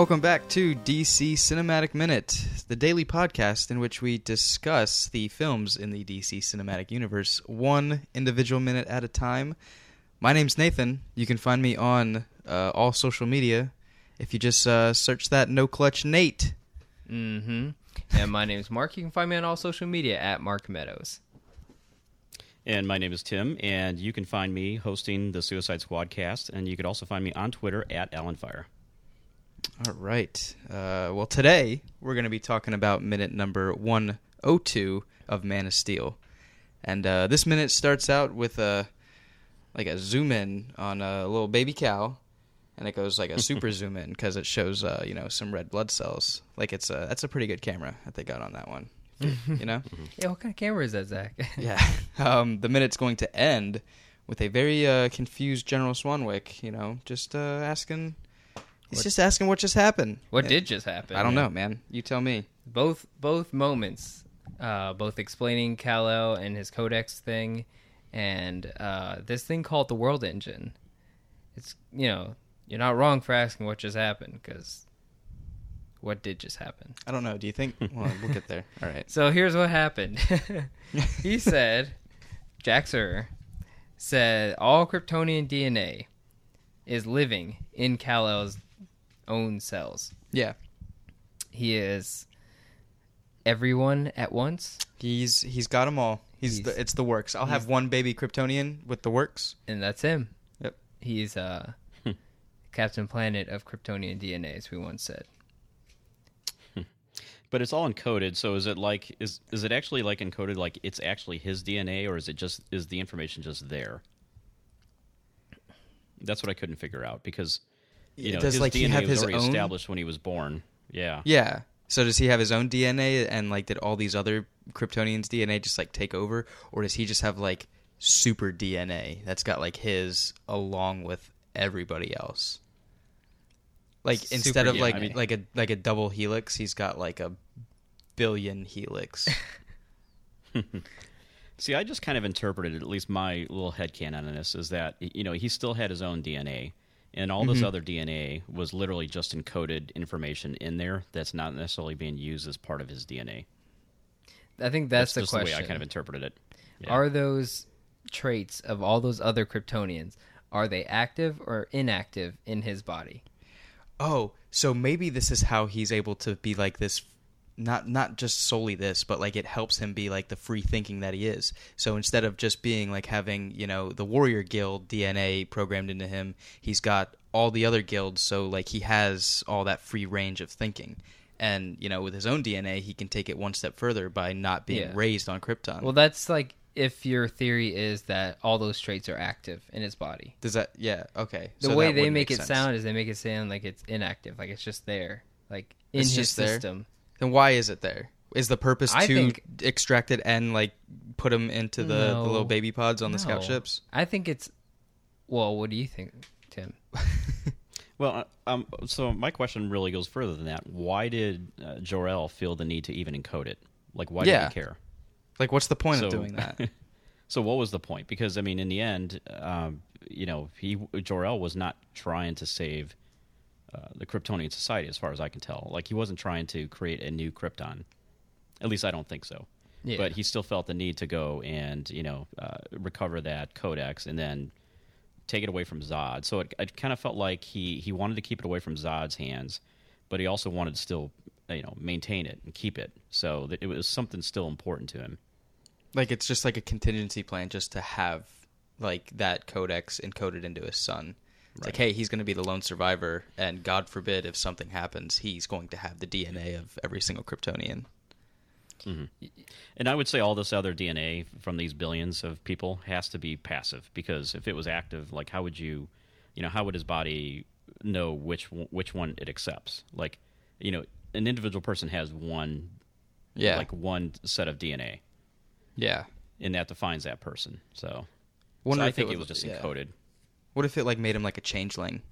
Welcome back to DC Cinematic Minute, the daily podcast in which we discuss the films in the DC Cinematic Universe one individual minute at a time. My name's Nathan. You can find me on uh, all social media if you just uh, search that No Clutch Nate. Mm-hmm. And my name is Mark. You can find me on all social media at Mark Meadows. And my name is Tim, and you can find me hosting the Suicide Squad cast, and you can also find me on Twitter at AlanFire. All right. Uh, well, today we're going to be talking about minute number 102 of Man of Steel. And uh, this minute starts out with a like a zoom in on a little baby cow, and it goes like a super zoom in because it shows uh, you know some red blood cells. Like it's a that's a pretty good camera that they got on that one. You know. Yeah, what kind of camera is that, Zach? yeah. Um, the minute's going to end with a very uh, confused General Swanwick. You know, just uh, asking. He's What- just asking what just happened. What did just happen? I don't know, man. You tell me. Both both moments, uh, both explaining Kal El and his Codex thing, and uh, this thing called the World Engine. It's you know you're not wrong for asking what just happened because what did just happen. I don't know. Do you think? Well, we'll get there. All right. So here's what happened. he said, Jax-Ur said all Kryptonian DNA is living in Kal-El's own cells. Yeah. He is everyone at once, He's he's got them all. He's, He's- the, it's the works. I'll have one baby Kryptonian with the works. and that's him. Yep. He's uh, Captain Planet of Kryptonian DNA, as we once said. But it's all encoded, so is it like is is it actually like encoded like it's actually his DNA, or is it just is the information just there? That's what I couldn't figure out because you know Does his like DNA he have his own? established when he was born. Yeah. Yeah. So does he have his own DNA and like did all these other Kryptonians' DNA just like take over, or does he just have like super DNA that's got like his along with everybody else? Like Super instead of like like a like a double helix, he's got like a billion helix. See, I just kind of interpreted at least my little headcanon on this is that you know he still had his own DNA, and all Mm-hmm. this other DNA was literally just encoded information in there that's not necessarily being used as part of his DNA. I think that's, the just question. the way I kind of interpreted it. Yeah. Are those traits of all those other Kryptonians are they active or inactive in his body? oh, so maybe this is how he's able to be like this not not just solely this, but like it helps him be like the free thinking that he is. So instead of just being like having, you know, the warrior guild DNA programmed into him, he's got all the other guilds, so like he has all that free range of thinking. And, you know, with his own DNA, he can take it one step further by not being Yeah. raised on Krypton. Well, that's like if your theory is that all those traits are active in his body. Does that yeah, okay. The So way they would make, it sound is they make it sound like it's inactive, like it's just there, like in It's his just there? System. Then why is it there? Is the purpose I to think- extract it and like put them into the, the No. little baby pods on the scout No. ships? I think it's. Well, what do you think, Tim? Well, uh, um, so my question really goes further than that. Why did uh, Jor-El feel the need to even encode it? Like, why Yeah. did he care? Like, what's the point so, of doing that? so, what was the point? Because I mean, in the end, um, you know, he Jor-El was not trying to save uh, the Kryptonian society, as far as I can tell. Like, he wasn't trying to create a new Krypton. At least, I don't think so. Yeah. But he still felt the need to go and you know uh, recover that codex and then take it away from Zod. So it, it kind of felt like he he wanted to keep it away from Zod's hands, but he also wanted to still you know maintain it and keep it. So that it was something still important to him. like, it's just like a contingency plan just to have like that codex encoded into his son. It's like, hey, he's going to be the lone survivor, and God forbid if something happens, he's going to have the DNA of every single Kryptonian. Mm-hmm. And I would say all this other DNA from these billions of people has to be passive because if it was active, like how would you, you know, how would his body know which which one it accepts? Like, you know, an individual person has one, Yeah, like one set of DNA, yeah. and that defines that person. So, Wonder so I think it was, just yeah. encoded. What if it like made him like a changeling?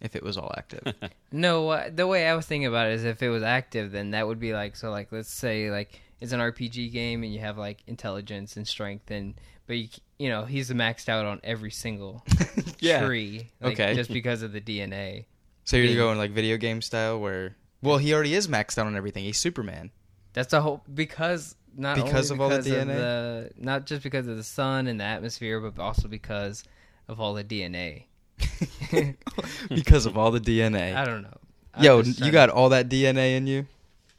If it was all active, No, uh, the way I was thinking about it is if it was active, then that would be like so. Like, let's say like it's an RPG game and you have like intelligence and strength, and but you, you know he's maxed out on every single Yeah. tree, like, Okay. just because of the DNA. So you're going like video game style, where well, he already is maxed out on everything. He's Superman. That's the whole because not Because only of all the because DNA? the- not just because of the sun and the atmosphere, but also because of all the DNA. because of all the DNA. I don't know. I'm Yo, you got to- all that DNA in you.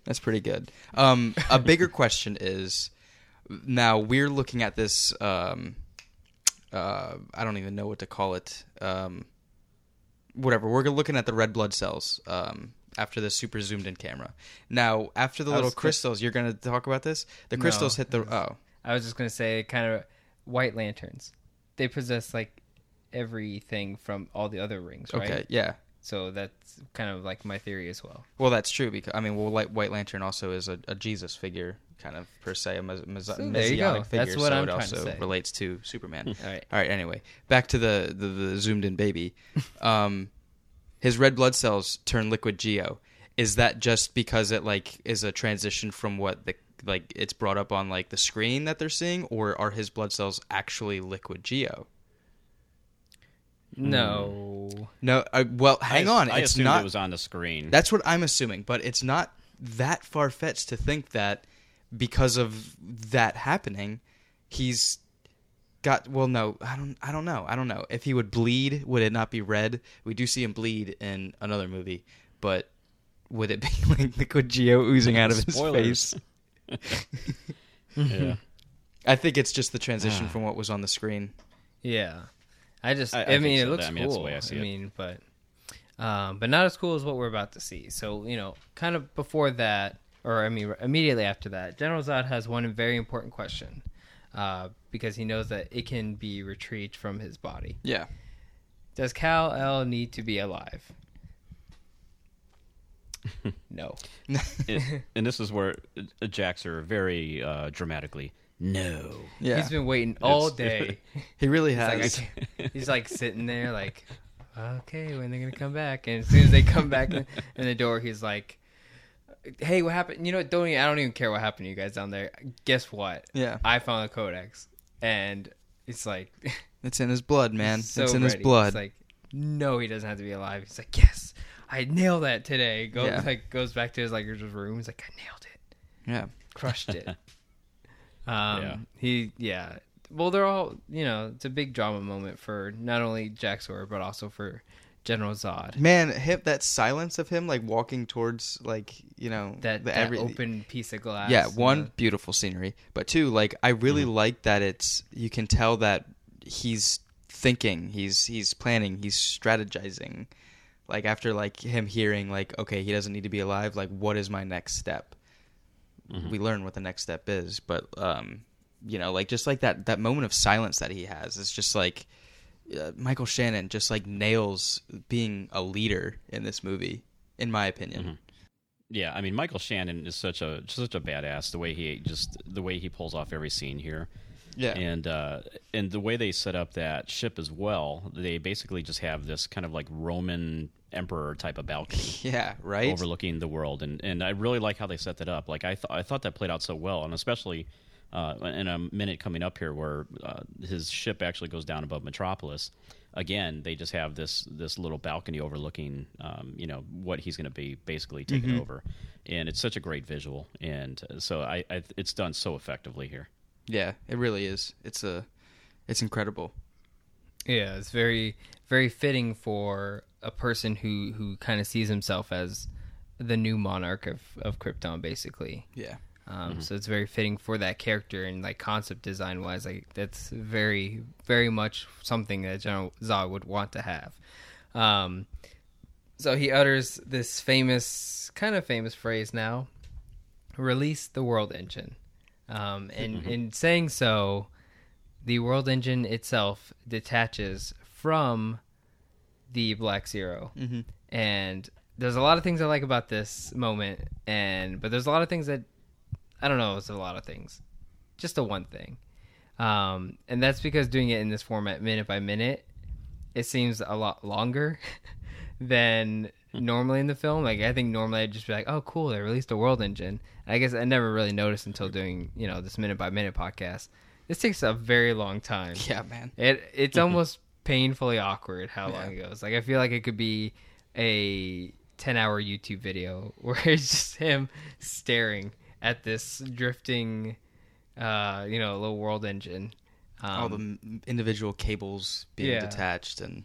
That's pretty good. Um, a bigger question is now we're looking at this. Um, uh, I don't even know what to call it. Um, whatever. We're looking at the red blood cells um, after the super zoomed in camera. Now, after the I little was- crystals, you're going to talk about this. The No. crystals hit the. Oh, I was just gonna say, kind of white lanterns. They possess like everything from all the other rings, right? okay, yeah. So that's kind of like my theory as well. Well, that's true because I mean, well, like White Lantern also is a, a Jesus figure, kind of per se, a mes- mes- So messianic figure. That's what so I'm it trying also to say. relates to Superman. All right. All right. Anyway, back to the the, the zoomed in baby. Um, his red blood cells turn liquid geo. Is that just because it like is a transition from what the like it's brought up on like the screen that they're seeing, or are his blood cells actually liquid geo? No. No. Uh, well, hang I, on. I it's assumed not. it was on the screen. That's what I'm assuming, but it's not that far fetched to think that because of that happening, he's got well no, I don't I don't know. I don't know. If he would bleed, would it not be red? We do see him bleed in another movie, but would it be like liquid geo oozing out of his face? yeah. I think it's just the transition Ah. from what was on the screen. Yeah. I just I- I, I mean so. it looks I mean, cool. way I see it. mean, but um but not as cool as what we're about to see. So, you know, kind of before that or I mean immediately after that, General Zod has one very important question. Uh, because he knows that it can be retrieved from his body. Yeah. Does Kal-El need to be alive? no. It- and this is where uh, Jax-Ur very uh, dramatically no. Yeah. He's been waiting all It's- day. he really He's like, I has. can't- he's like sitting there, like, okay, when they're gonna come back? And as soon as they come back in, in the door, he's like, "Hey, what happened? You know, what, don't even, I don't even care what happened to you guys down there. Guess what? yeah. I found the codex, and it's like, It's in his blood, man. so it's in his ready. blood. It's like, no, he doesn't have to be alive. He's like, yes, I nailed that today. Goes Yeah. like goes back to his like his room. He's like, I nailed it, yeah. crushed it. um, Yeah. he yeah. Well, they're all you know. It's a big drama moment for not only Jax-Ur but also for General Zod. Man, him that silence of him like walking towards like you know That, the that every open piece of glass. yeah one the- beautiful scenery, but two like I really Mm-hmm. like that it's you can tell that he's thinking, he's he's planning, he's strategizing. Like after like him hearing like okay he doesn't need to be alive, like what is my next step? Mhm. We learn what the next step is, but um you know like just like that that moment of silence that he has is just like uh, Michael Shannon just like nails being a leader in this movie, in my opinion. Mhm. Yeah, I mean Michael Shannon is such a such a badass. The way he just the way he pulls off every scene here, Yeah, and uh, and the way they set up that ship as well. They basically just have this kind of like Roman emperor type of balcony yeah, right. overlooking the world, and and I really like how they set that up. Like I th- I thought that played out so well, and especially. Uh, in a minute coming up here, where uh, his ship actually goes down above Metropolis, again they just have this this little balcony overlooking um, you know what he's going to be basically taking Mhm. over and it's such a great visual and uh, so I, I it's done so effectively here Yeah, it really is. It's a, it's incredible. Yeah, it's very very fitting for a person who who kind of sees himself as the new monarch of of Krypton, basically. Yeah, Um, So it's very fitting for that character and like concept design wise, like that's very very much something that General Zod would want to have. Um, so he utters this famous, kind of famous phrase now: "Release the world engine." Um, and in saying so, the world engine itself detaches from the Black Zero mm-hmm. and there's a lot of things I like about this moment, and but there's a lot of things that I don't know. It's a lot of things, just a one thing, um, and that's because doing it in this format, minute by minute, it seems a lot longer than normally in the film. Like I think normally I'd just be like, "Oh, cool, they released a world engine." And I guess I never really noticed until doing you know this minute by minute podcast. This takes a very long time. yeah, man. It it's almost painfully awkward how long Yeah. it goes. Like I feel like it could be a 10 hour YouTube video where it's just him staring at this drifting, uh, you know, little world engine. Um, All the individual cables being Yeah. detached and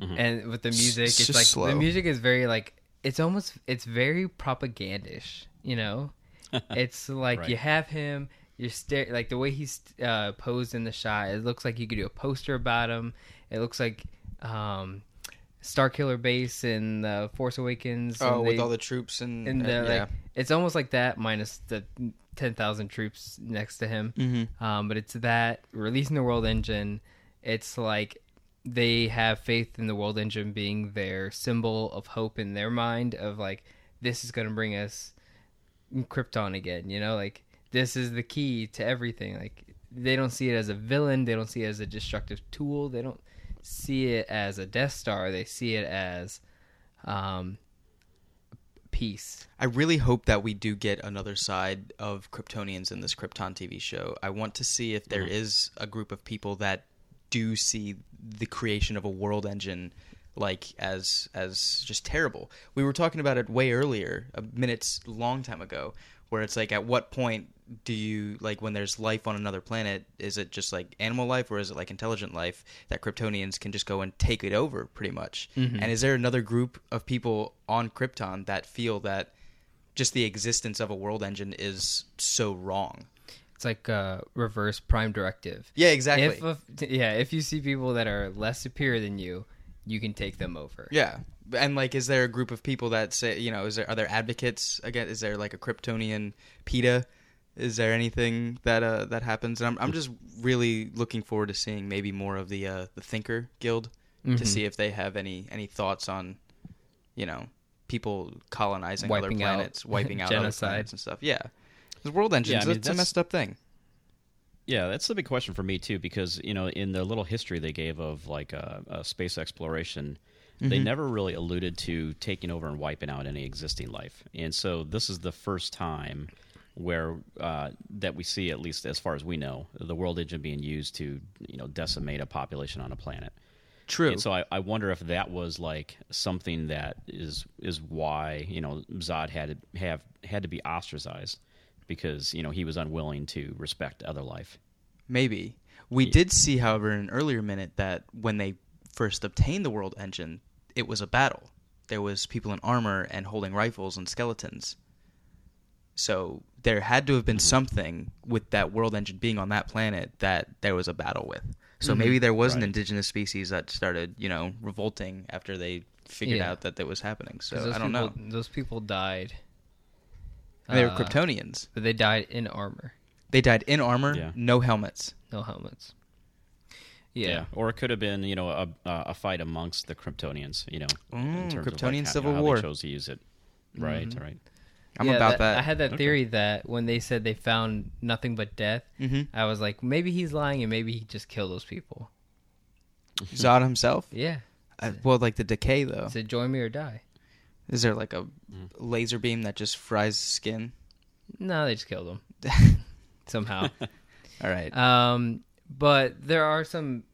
and with the music, it's it's, like slow. the music is very like it's almost it's very propagandish. You know, it's like Right. you have him. You're stare like the way he's uh, posed in the shot. It looks like you could do a poster about him. It looks like um, Star Killer Base in the Force Awakens. oh, and with all the troops and, and the, yeah. like it's almost like that minus the ten thousand troops next to him. Mhm. Um, but it's that releasing the world engine. It's like they have faith in the world engine being their symbol of hope in their mind of like this is going to bring us Krypton again. You know, like this is the key to everything. Like they don't see it as a villain. They don't see it as a destructive tool. They don't see it as a Death Star. They see it as um, peace. I really hope that we do get another side of Kryptonians in this Krypton TV show. I want to see if there is a group of people that do see the creation of a world engine like as as just terrible. We were talking about it way earlier, a minutes long time ago, where it's like at what point do you like when there's life on another planet, is it just like animal life or is it like intelligent life that Kryptonians can just go and take it over pretty much? Mm-hmm. And is there another group of people on Krypton that feel that just the existence of a world engine is so wrong? It's like uh, reverse prime directive. Yeah, exactly. If a, yeah, if you see people that are less superior than you, you can take them over. Yeah, and like, is there a group of people that say, you know, is there are there advocates again? Is there like a Kryptonian PETA? Is there anything that uh that happens? And I'm I'm just really looking forward to seeing maybe more of the uh the Thinker Guild to Mhm. see if they have any any thoughts on, you know, people colonizing Wiping other out planets, wiping out other genocide. planets and stuff. Yeah, because world engines, I mean, it's a messed up thing. Yeah, that's the big question for me too, because you know, in the little history they gave of like uh, uh, space exploration, they never really alluded to taking over and wiping out any existing life, and so this is the first time where uh, that we see, at least as far as we know, the world engine being used to you know decimate a population on a planet. True. And so I, I wonder if that was like something that is is why you know Zod had to have had to be ostracized because you know he was unwilling to respect other life. Maybe. We did see, however, in an earlier minute that when they first obtained the world engine, it was a battle. There was people in armor and holding rifles and skeletons. So there had to have been mm-hmm. something with that world engine being on that planet that there was a battle with. So mm-hmm. maybe there was an indigenous species that started, you know, revolting after they figured Yeah. out that that was happening. So I don't people, know. Those people died. And they were Uh, Kryptonians. But they died in armor, They died in armor, Yeah. no helmets. no helmets. Yeah. or it could have been you know a, a fight amongst the Kryptonians. You know, Mm, in terms of Kryptonian like how, Civil how War. They chose to use it. Right, Mhm. right. I'm Yeah, about that. I had that Okay. theory that when they said they found nothing but death, Mhm. I was like, maybe he's lying and maybe he just killed those people. Zod himself? Yeah. Uh, well, like the decay though. Said join me or die. Is there like a laser beam that just fries skin? No, they just killed him somehow. All right. Um, but there are some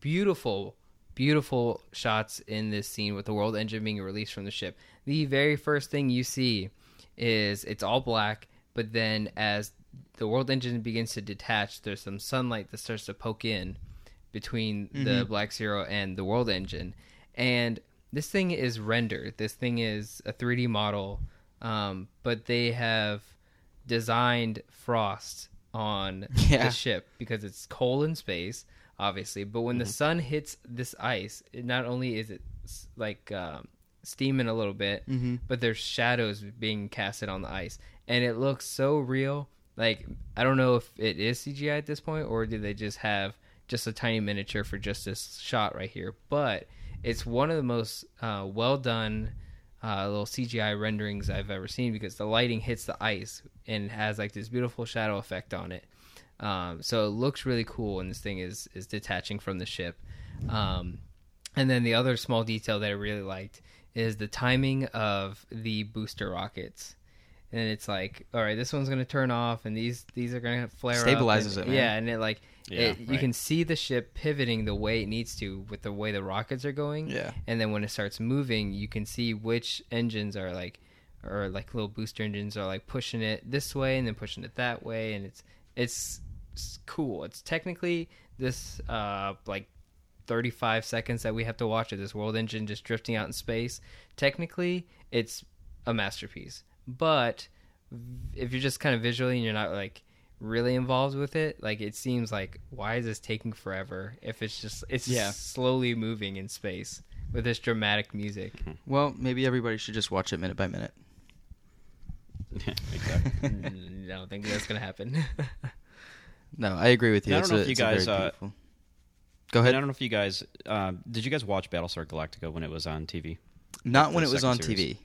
beautiful, beautiful shots in this scene with the world engine being released from the ship. The very first thing you see is it's all black, but then as the world engine begins to detach, there's some sunlight that starts to poke in between the Black Zero and the world engine. And this thing is rendered. This thing is a 3D model, um, but they have designed frost on Yeah. the ship because it's cold in space, obviously. But when the sun hits this ice, it not only is it like um, steaming a little bit, but there's shadows being casted on the ice, and it looks so real. Like I don't know if it is CGI at this point, or did they just have just a tiny miniature for just this shot right here? But it's one of the most uh, well done uh, little CGI renderings I've ever seen because the lighting hits the ice and has like this beautiful shadow effect on it. Um, so it looks really cool when this thing is is detaching from the ship. Um, and then the other small detail that I really liked is the timing of the booster rockets. And it's like, all right, this one's gonna turn off, and these these are gonna flare up. Stabilizes and- it, man. Yeah, and it like Yeah, it, you right. can see the ship pivoting the way it needs to with the way the rockets are going. Yeah. and then when it starts moving, you can see which engines are like, or like little booster engines are like pushing it this way and then pushing it that way, and it's it's, it's cool. It's technically this uh like 35 seconds that we have to watch of this world engine just drifting out in space. Technically, it's a masterpiece. But if you're just kind of visually and you're not like really involved with it, like it seems like why is this taking forever if it's just it's Yeah. slowly moving in space with this dramatic music. Well, maybe everybody should just watch it minute by minute. exactly. I don't think that's going to happen. No, I agree with you. I don't It's know a- if you it's a very guys, uh, Go ahead. I don't know if you guys um, did. You guys watch Battlestar Galactica when it was on TV? Not the when it was on second TV.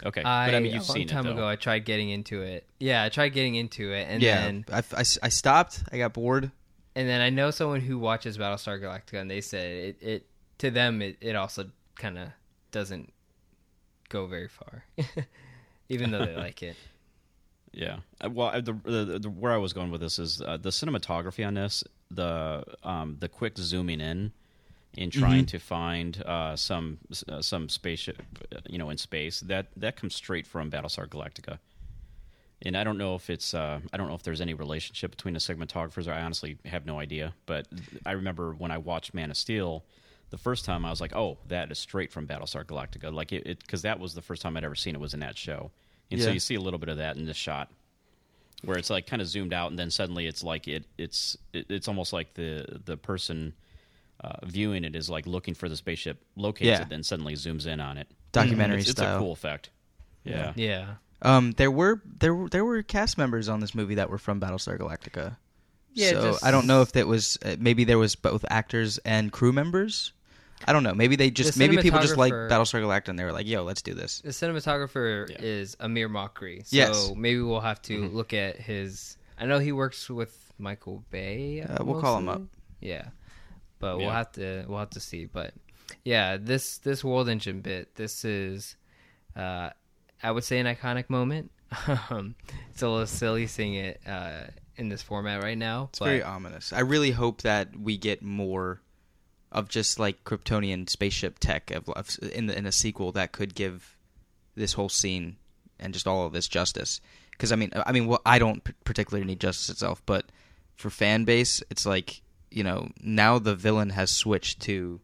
Series. Okay, I, but I mean, you've a long seen time it ago, I tried getting into it. Yeah, I tried getting into it, and yeah, then I, I, I stopped. I got bored. And then I know someone who watches Battlestar Galactica, and they said it, it to them it, it also kind of doesn't go very far, even though they like it. Yeah. Uh, Well, the, the, the where I was going with this is uh, the cinematography on this, the um, the quick zooming in, in trying to find uh, some uh, some spaceship, you know, in space. That that comes straight from Battlestar Galactica. And I don't know if it's uh, I don't know if there's any relationship between the cinematographers. I honestly have no idea. But I remember when I watched Man of Steel. The first time I was like, "Oh, that is straight from Battlestar Galactica," like it because that was the first time I'd ever seen it was in that show, and so you see a little bit of that in this shot where it's like kind of zoomed out and then suddenly it's like it it's it, it's almost like the the person uh, viewing it is like looking for the spaceship locates Yeah. it then suddenly zooms in on it Documentary it's, it's style. a cool effect yeah Yeah, Um, there were there were there were cast members on this movie that were from Battlestar Galactica. Yeah, so just- I don't know if that was uh, maybe there was both actors and crew members. I don't know. Maybe they just The maybe people just like Battlestar Galactica and they were like, "Yo, let's do this." the cinematographer Yeah. is Amir Mokri, so Yes. maybe we'll have to look at his. I know he works with Michael Bay. Uh, we'll call him up. Yeah, but we'll have to we'll have to see. But yeah, this this world engine bit, this is, uh, I would say an iconic moment. Um, it's a little silly seeing it uh, in this format right now. It's but very ominous. I really hope that we get more of just like Kryptonian spaceship tech of, of in the, in a sequel that could give this whole scene and just all of this justice. Because I mean, I mean, well, I don't particularly need justice itself, but for fan base, it's like you know now the villain has switched to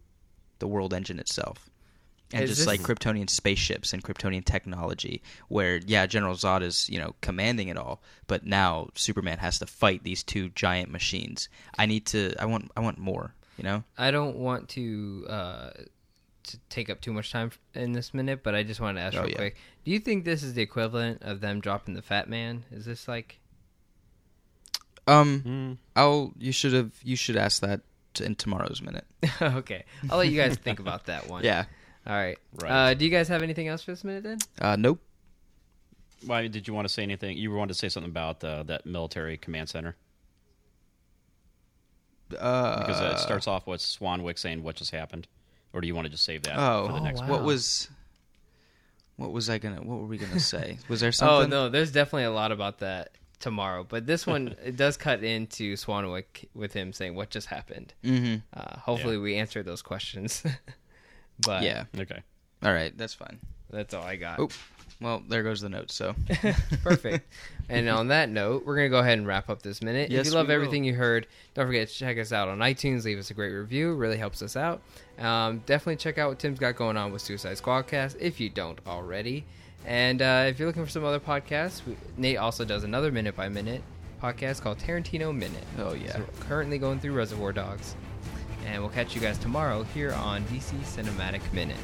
the world engine itself. And Is just this- like Kryptonian spaceships and Kryptonian technology, where yeah, General Zod is you know commanding it all, but now Superman has to fight these two giant machines. I need to. I want. I want more. You know. I don't want to uh, to take up too much time in this minute, but I just wanted to ask Oh, real yeah. quick: Do you think this is the equivalent of them dropping the Fat Man? Is this like? Um. Mm, I'll. You should have. You should ask that t- in tomorrow's minute. okay, I'll let you guys think about that one. Yeah. All right. Right. Uh, do you guys have anything else for this minute then? Uh. Nope. why did you want to say anything you wanted to say something about uh, that military command center Uh. because uh, it starts off with swanwick saying what just happened or do you want to just save that Oh. for the next wow. What was? What was I gonna? What were we gonna say? Was there something? Oh no, there's definitely a lot about that tomorrow, but this one it does cut into Swanwick with him saying what just happened. Mm-hmm. Uh, hopefully, we answer those questions. but Yeah. okay All right. That's fine. that's all I got. Oh. Well, there goes the note. So. Perfect. and on that note, we're going to go ahead and wrap up this minute. Yes, if you love we will. everything you heard, don't forget to check us out on iTunes. Leave us a great review. Really helps us out. Um, definitely check out what Tim's got going on with Suicide Squadcast if you don't already. And uh, if you're looking for some other podcasts, we, Nate also does another minute by minute podcast called Tarantino Minute. Oh yeah. So we're currently going through Reservoir Dogs. And we'll catch you guys tomorrow here on DC Cinematic Minute.